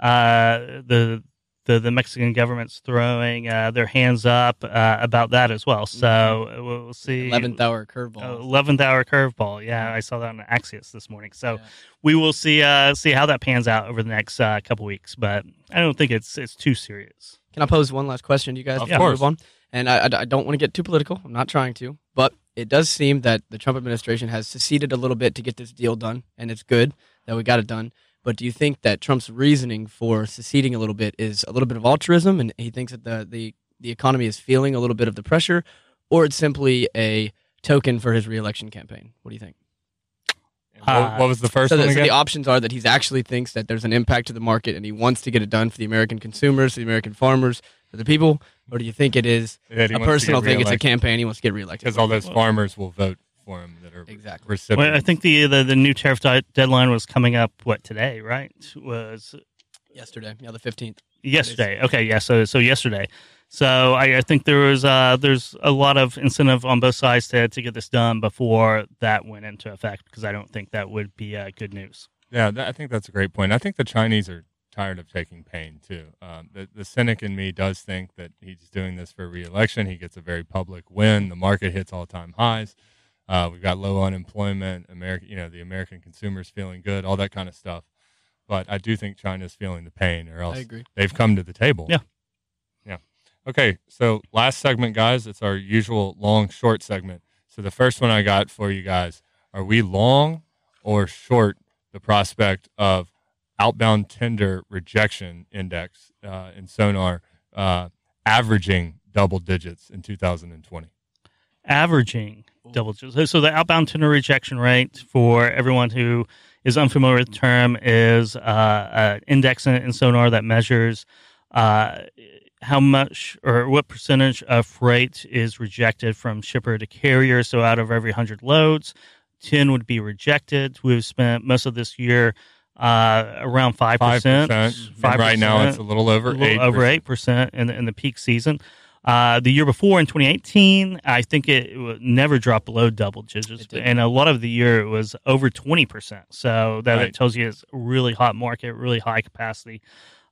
Speaker 3: uh, the the the Mexican government's throwing uh, their hands up uh, about that as well. So uh, we'll we'll see.
Speaker 4: Eleventh hour curveball.
Speaker 3: Eleventh hour curveball. Yeah, I saw that on Axios this morning. So
Speaker 4: Yeah.
Speaker 3: we will see uh, see how that pans out over the next uh, couple weeks. But I don't think it's it's too serious.
Speaker 4: Can I pose one last question to you guys
Speaker 1: Of
Speaker 4: before we
Speaker 1: course.
Speaker 4: move on? And I, I, I don't want to get too political. I'm not trying to, but it does seem that the Trump administration has seceded a little bit to get this deal done, and it's good that we got it done. But do you think that Trump's reasoning for seceding a little bit is a little bit of altruism, and he thinks that the the, the economy is feeling a little bit of the pressure, or it's simply a token for his reelection campaign? What do you think?
Speaker 1: And what, was the first
Speaker 4: so, so the options are that he actually thinks that there's an impact to the market, and he wants to get it done for the American consumers, the American farmers, for the people, or do you think it is a
Speaker 1: wants to
Speaker 4: personal thing. It's a campaign. He wants to get reelected.
Speaker 1: because all those farmers will vote for him that are
Speaker 4: Exactly.
Speaker 1: recipients.
Speaker 3: Well, I think the, the the new tariff di- deadline was coming up. What today? Right? Was
Speaker 4: yesterday, yeah, the fifteenth.
Speaker 3: yesterday? Okay, yeah. So so yesterday. So I, I think there was uh, there's a lot of incentive on both sides to to get this done before that went into effect because I don't think that would be uh, good news.
Speaker 1: Yeah, that, I think that's a great point. I think the Chinese are tired of taking pain too. Um, the, the cynic in me does think that he's doing this for reelection. He gets a very public win. The market hits all time highs. Uh, we've got low unemployment. American, you know, the American consumer's feeling good. All that kind of stuff. But I do think China's feeling the pain, or else they've come to the table.
Speaker 3: Yeah.
Speaker 1: Yeah. Okay. So last segment, guys, it's our usual long short segment. So the first one I got for you guys: Are we long or short the prospect of outbound tender rejection index uh, in Sonar uh, averaging double digits in 2020?
Speaker 3: Averaging double digits. So the outbound tender rejection rate for everyone who is unfamiliar with the term, is uh, an index in, in Sonar that measures uh, how much or what percentage of freight is rejected from shipper to carrier. So out of every 100 loads, 10 would be rejected. We've spent most of this year uh, around 5%.
Speaker 1: 5%. And right now it's a little over
Speaker 3: a little
Speaker 1: 8%.
Speaker 3: over 8% in the, in the peak season. Uh, the year before in 2018, I think it, it would never dropped below double digits. And a lot of the year it was over 20%. So that
Speaker 1: Right.
Speaker 3: it tells you it's a really hot market, really high capacity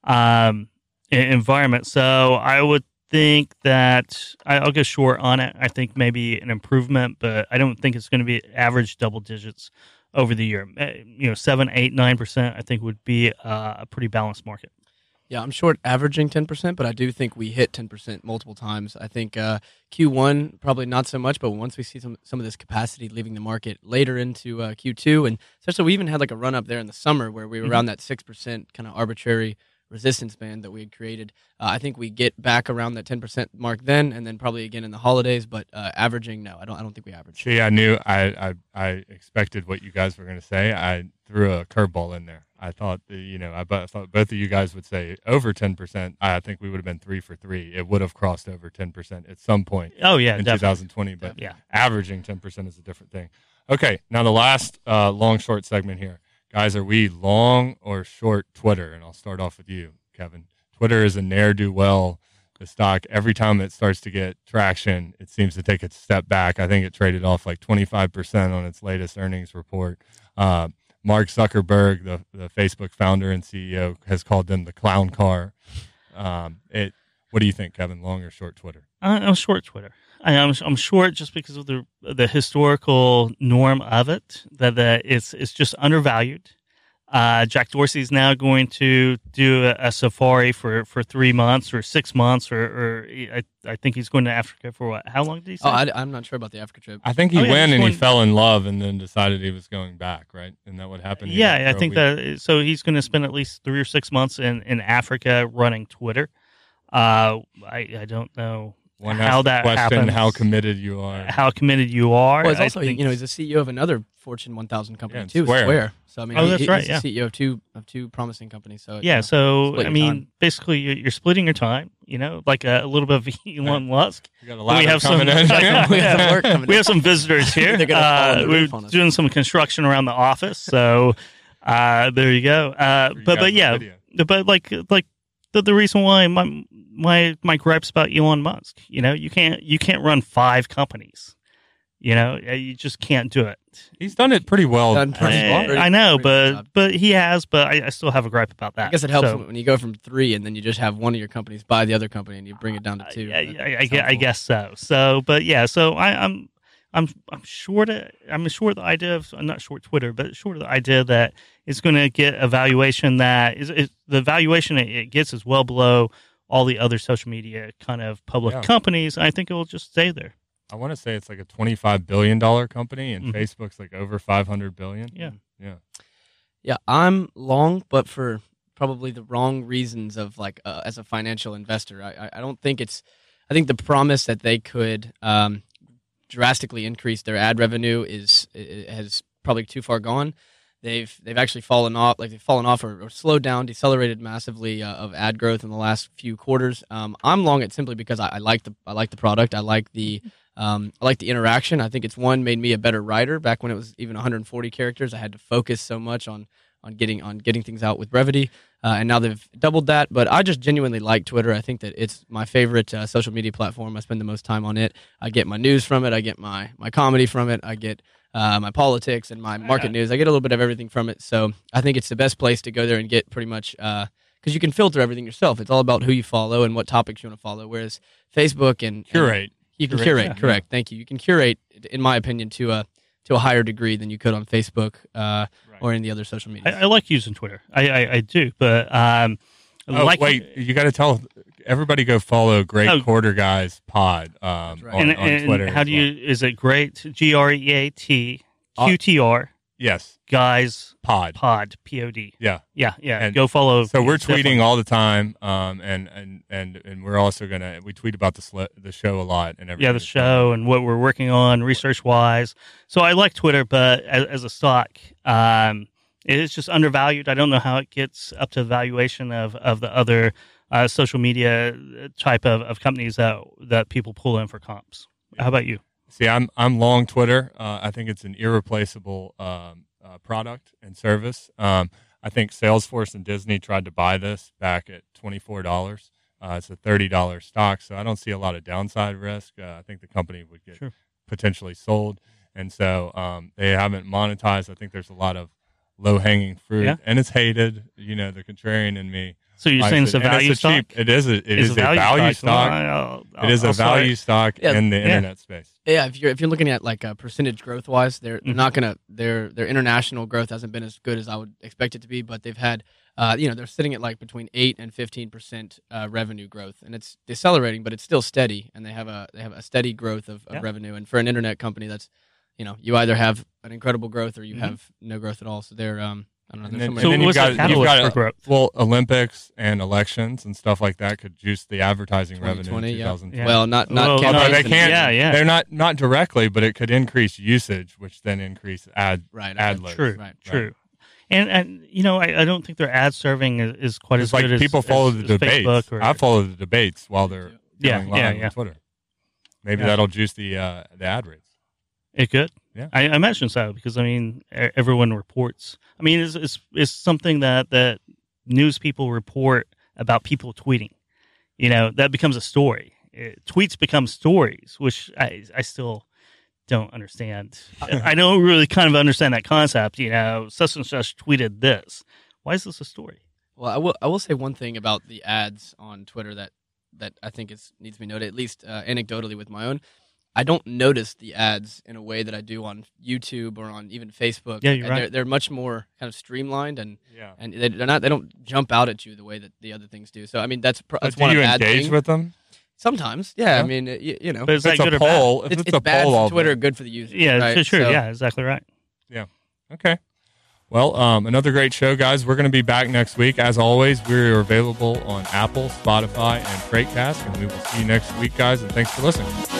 Speaker 3: um, environment. So I would think that I- I'll go short on it. I think maybe an improvement, but I don't think it's going to be average double digits over the year. Uh, You know, seven, eight, nine percent. I think would be uh, a pretty balanced market.
Speaker 4: Yeah, I'm short averaging 10%, but I do think we hit 10% multiple times. I think uh, Q1 probably not so much, but once we see some some of this capacity leaving the market later into uh, Q2, and especially we even had like a run up there in the summer where we were
Speaker 3: Mhm.
Speaker 4: around that 6% kind of arbitrary resistance band that we had created. Uh, I think we get back around that 10% mark then, and then probably again in the holidays. But uh, averaging, no, I don't. I don't think we average.
Speaker 1: See, I knew I, I I expected what you guys were going to say. I threw a curveball in there. I thought that, you know I, I thought both of you guys would say over ten percent. I think we would have been three for three. It would have crossed over ten percent at some point
Speaker 3: Oh yeah,
Speaker 1: in
Speaker 3: definitely.
Speaker 1: 2020. But
Speaker 3: Yeah.
Speaker 1: averaging ten percent is a different thing. Okay, now the last uh, long short segment here, guys. Are we long or short Twitter? And I'll start off with you, Kevin. Twitter is a ne'er do well. The stock every time it starts to get traction, it seems to take a step back. I think it traded off like 25% on its latest earnings report. Uh, Mark Zuckerberg, the, the Facebook founder and CEO, has called them the clown car. Um, it. What do you think, Kevin? Long or short Twitter?
Speaker 3: I'm short Twitter. I, I'm I'm short just because of the the historical norm of it that that it's it's just undervalued. Uh, Jack Dorsey is now going to do a, a safari for, for three months or six months, or, or I, I think he's going to Africa for what? How long did he say?
Speaker 4: Oh, I, am not sure about the Africa trip.
Speaker 1: I think he
Speaker 3: Oh, yeah,
Speaker 1: went
Speaker 3: he's
Speaker 1: and he fell in love and then decided he was going back, right? Isn't that would happen.
Speaker 3: Yeah, I think
Speaker 1: week.
Speaker 3: that. So he's going to spend at least three or six months in, in Africa running Twitter. Uh, I I don't know
Speaker 1: One
Speaker 3: how that
Speaker 1: question
Speaker 3: happens.
Speaker 1: how committed you are.
Speaker 3: how committed you are.
Speaker 4: Well, he's also
Speaker 3: think-
Speaker 4: you know he's the CEO of another Fortune 1000 company
Speaker 1: Yeah,
Speaker 4: too,
Speaker 1: Square.
Speaker 4: So I mean,
Speaker 3: Oh,
Speaker 4: he-
Speaker 3: that's
Speaker 4: he's
Speaker 3: right,
Speaker 4: the
Speaker 3: yeah.
Speaker 4: CEO of two of two promising companies. So
Speaker 3: Yeah,
Speaker 4: you know,
Speaker 3: so I mean,
Speaker 4: time.
Speaker 3: basically, you're, you're splitting your time. You know, like a, a little bit of Elon Musk.
Speaker 1: You got a
Speaker 3: we have some.
Speaker 1: coming
Speaker 4: we have some
Speaker 3: we have some visitors here.
Speaker 4: They're gonna fall on
Speaker 3: uh, we're
Speaker 4: roof on us.
Speaker 3: doing some construction around the office, so uh, there you go. Uh,
Speaker 1: You
Speaker 3: but
Speaker 1: got
Speaker 3: but yeah,
Speaker 1: video.
Speaker 3: but like like the, the reason why my my my gripes about Elon Musk, you know, you can't you can't run five companies. You know, Uh, you just can't do it.
Speaker 1: He's done it pretty well.
Speaker 4: Done pretty
Speaker 1: thus
Speaker 3: Eh,
Speaker 1: far.
Speaker 4: Pretty-
Speaker 3: I know,
Speaker 4: pretty
Speaker 3: but but he has, but I, I still have a gripe about that.
Speaker 4: I guess it helps
Speaker 3: So-
Speaker 4: when you go from three and then you just have one of your companies buy the other company and you bring it down to two.
Speaker 3: I,
Speaker 4: That-
Speaker 3: I, I, I guess so. So, but yeah, so I, I'm, I'm, I'm short. Of, I'm short of the idea of. I'm not short Twitter, but short of the idea that it's going to get a valuation that is, is the valuation it, it gets is well below all the other social media kind of public
Speaker 1: Yeah.
Speaker 3: companies. I think it will just stay there.
Speaker 1: I want to say it's like a twenty-five billion dollar company, and
Speaker 3: Mhm.
Speaker 1: Facebook's like over five hundred billion.
Speaker 3: Yeah.
Speaker 1: yeah.
Speaker 4: Yeah, I'm long, but for probably the wrong reasons of like uh, as a financial investor. I, I- I don't think it's. I think the promise that they could um, drastically increase their ad revenue is i- i- has probably too far gone. They've they've actually fallen off, like they've fallen off or, or slowed down, decelerated massively uh, of ad growth in the last few quarters. Um, I'm long it simply because I, I like the I like the product. I like the um, I like the interaction. I think it's one made me a better writer. Back when it was even 140 characters, I had to focus so much on on getting on getting things out with brevity. Uh, and now they've doubled that. But I just genuinely like Twitter. I think that it's my favorite uh, social media platform. I spend the most time on it. I get my news from it. I get my my comedy from it. I get uh, my politics and my market news. I get a little bit of everything from it. So I think it's the best place to go there and get pretty much because you can filter everything yourself. It's all about who you follow and what topics you want to follow. Whereas Facebook and and-
Speaker 1: Curate.
Speaker 4: you can
Speaker 1: Curate,
Speaker 4: curate,
Speaker 1: yeah.
Speaker 4: correct. Thank you. You can curate, in my opinion, to a to a higher degree than you could on Facebook uh,
Speaker 1: Right.
Speaker 4: or in the other social media.
Speaker 3: I, I like using Twitter. I, I, I do, but um,
Speaker 1: Oh
Speaker 3: like
Speaker 1: wait, you got to tell everybody go follow Great
Speaker 3: Oh.
Speaker 1: Quarter Guys Pod um,
Speaker 4: right.
Speaker 1: on,
Speaker 3: and,
Speaker 1: on
Speaker 3: and
Speaker 1: Twitter.
Speaker 3: how
Speaker 1: as
Speaker 3: do
Speaker 1: well.
Speaker 3: you? Is it great? G R E A T Q T R
Speaker 1: Yes,
Speaker 3: guys
Speaker 1: Pod.
Speaker 3: pod p o d.
Speaker 1: Yeah.
Speaker 3: Yeah, yeah.
Speaker 1: And
Speaker 3: Go follow.
Speaker 1: So we're
Speaker 3: definitely.
Speaker 1: tweeting all the time, um, and and and and we're also gonna we tweet about the sl- the show a lot and everything.
Speaker 3: yeah the show and what we're working on research wise so i like twitter but as, as a stock um It's just undervalued. I don't know how it gets up to the valuation of, of the other uh, social media type of, of companies that that people pull in for comps. How about you?
Speaker 1: See, I'm I'm long Twitter. Uh, I think it's an irreplaceable um, uh, product and service. Um, I think Salesforce and Disney tried to buy this back at twenty four dollars. Uh, it's a thirty dollars stock, so I don't see a lot of downside risk. Uh, I think the company would get
Speaker 3: Sure.
Speaker 1: potentially sold, and so um, they haven't monetized. I think there's a lot of low hanging fruit,
Speaker 3: Yeah.
Speaker 1: and it's hated. You know, the contrarian in me.
Speaker 3: So you're saying it's a
Speaker 1: it. And
Speaker 3: value stock?
Speaker 1: cheap- It is a it
Speaker 3: It's
Speaker 1: is a value stock.
Speaker 3: Well, I'll-
Speaker 1: It is
Speaker 3: I'll
Speaker 1: a value stock
Speaker 4: Yeah.
Speaker 1: in the
Speaker 3: Yeah.
Speaker 1: internet space.
Speaker 4: Yeah, if you're if you're looking at like a percentage growth wise, they're, they're
Speaker 3: Mhm.
Speaker 4: not gonna their their international growth hasn't been as good as I would expect it to be, but they've had uh, you know they're sitting at like between eight and fifteen percent uh, revenue growth, and it's decelerating, but it's still steady, and they have a they have a steady growth of, of
Speaker 3: Yeah.
Speaker 4: revenue, and for an internet company, that's you know you either have an incredible growth or you
Speaker 3: Mhm.
Speaker 4: have no growth at all. So they're um I don't know.
Speaker 1: And then-
Speaker 4: somewhere
Speaker 3: So
Speaker 1: and then you've
Speaker 3: the
Speaker 1: got- you've got
Speaker 3: for growth?
Speaker 1: Well, Olympics and elections and stuff like that could juice the advertising revenue in
Speaker 4: 2020, yeah. Well, not not
Speaker 3: Well,
Speaker 1: no, they can't.
Speaker 3: Yeah, yeah.
Speaker 1: They're not not directly, but it could increase usage, which then increase ad
Speaker 4: right
Speaker 1: ad
Speaker 4: okay.
Speaker 1: loads.
Speaker 3: True,
Speaker 4: Right.
Speaker 3: true. And and you know I, I don't think their ad serving is, is quite
Speaker 1: It's
Speaker 3: as
Speaker 1: like
Speaker 3: good as
Speaker 1: people follow
Speaker 3: as,
Speaker 1: the
Speaker 3: as
Speaker 1: debates.
Speaker 3: Facebook or
Speaker 1: I follow the debates while they're
Speaker 3: Yeah,
Speaker 1: going live
Speaker 3: yeah,
Speaker 1: on
Speaker 3: yeah.
Speaker 1: Twitter. Maybe
Speaker 3: Yeah.
Speaker 1: that'll juice the uh, the ad rates.
Speaker 3: It could.
Speaker 1: Yeah.
Speaker 3: I, I imagine so because I mean e- everyone reports. I mean it's, it's it's something that that news people report about people tweeting. You know that becomes a story. It, tweets become stories, which I I still don't understand. I don't really kind of understand that concept. You know, such and such tweeted this. Why is this a story?
Speaker 4: Well, I will. I will say one thing about the ads on Twitter that that I think is needs to be noted, at least uh, anecdotally with my own. I don't notice the ads in a way that I do on YouTube or on even Facebook.
Speaker 3: Yeah, you're
Speaker 4: And
Speaker 3: right.
Speaker 4: They're, they're much more kind of streamlined and
Speaker 1: Yeah.
Speaker 4: and they- they're not. They don't jump out at you the way that the other things do. So I mean, that's pr- that's
Speaker 1: do
Speaker 4: one
Speaker 1: you
Speaker 4: bad
Speaker 1: engage
Speaker 4: thing.
Speaker 1: with them?
Speaker 4: Sometimes, yeah. I mean, you, you know,
Speaker 3: But is
Speaker 1: If it's
Speaker 3: that good
Speaker 1: a poll, if
Speaker 4: it's,
Speaker 1: it's,
Speaker 4: it's
Speaker 1: a
Speaker 4: bad
Speaker 1: poll,
Speaker 4: for Twitter, good for the user.
Speaker 3: Yeah,
Speaker 4: right?
Speaker 3: for sure.
Speaker 4: So-
Speaker 3: Yeah, exactly right. Yeah.
Speaker 1: Okay. Well, um, another great show, guys. We're going to be back next week. As always, we're available on Apple, Spotify, and Freightcast, and we will see you next week, guys. And thanks for listening.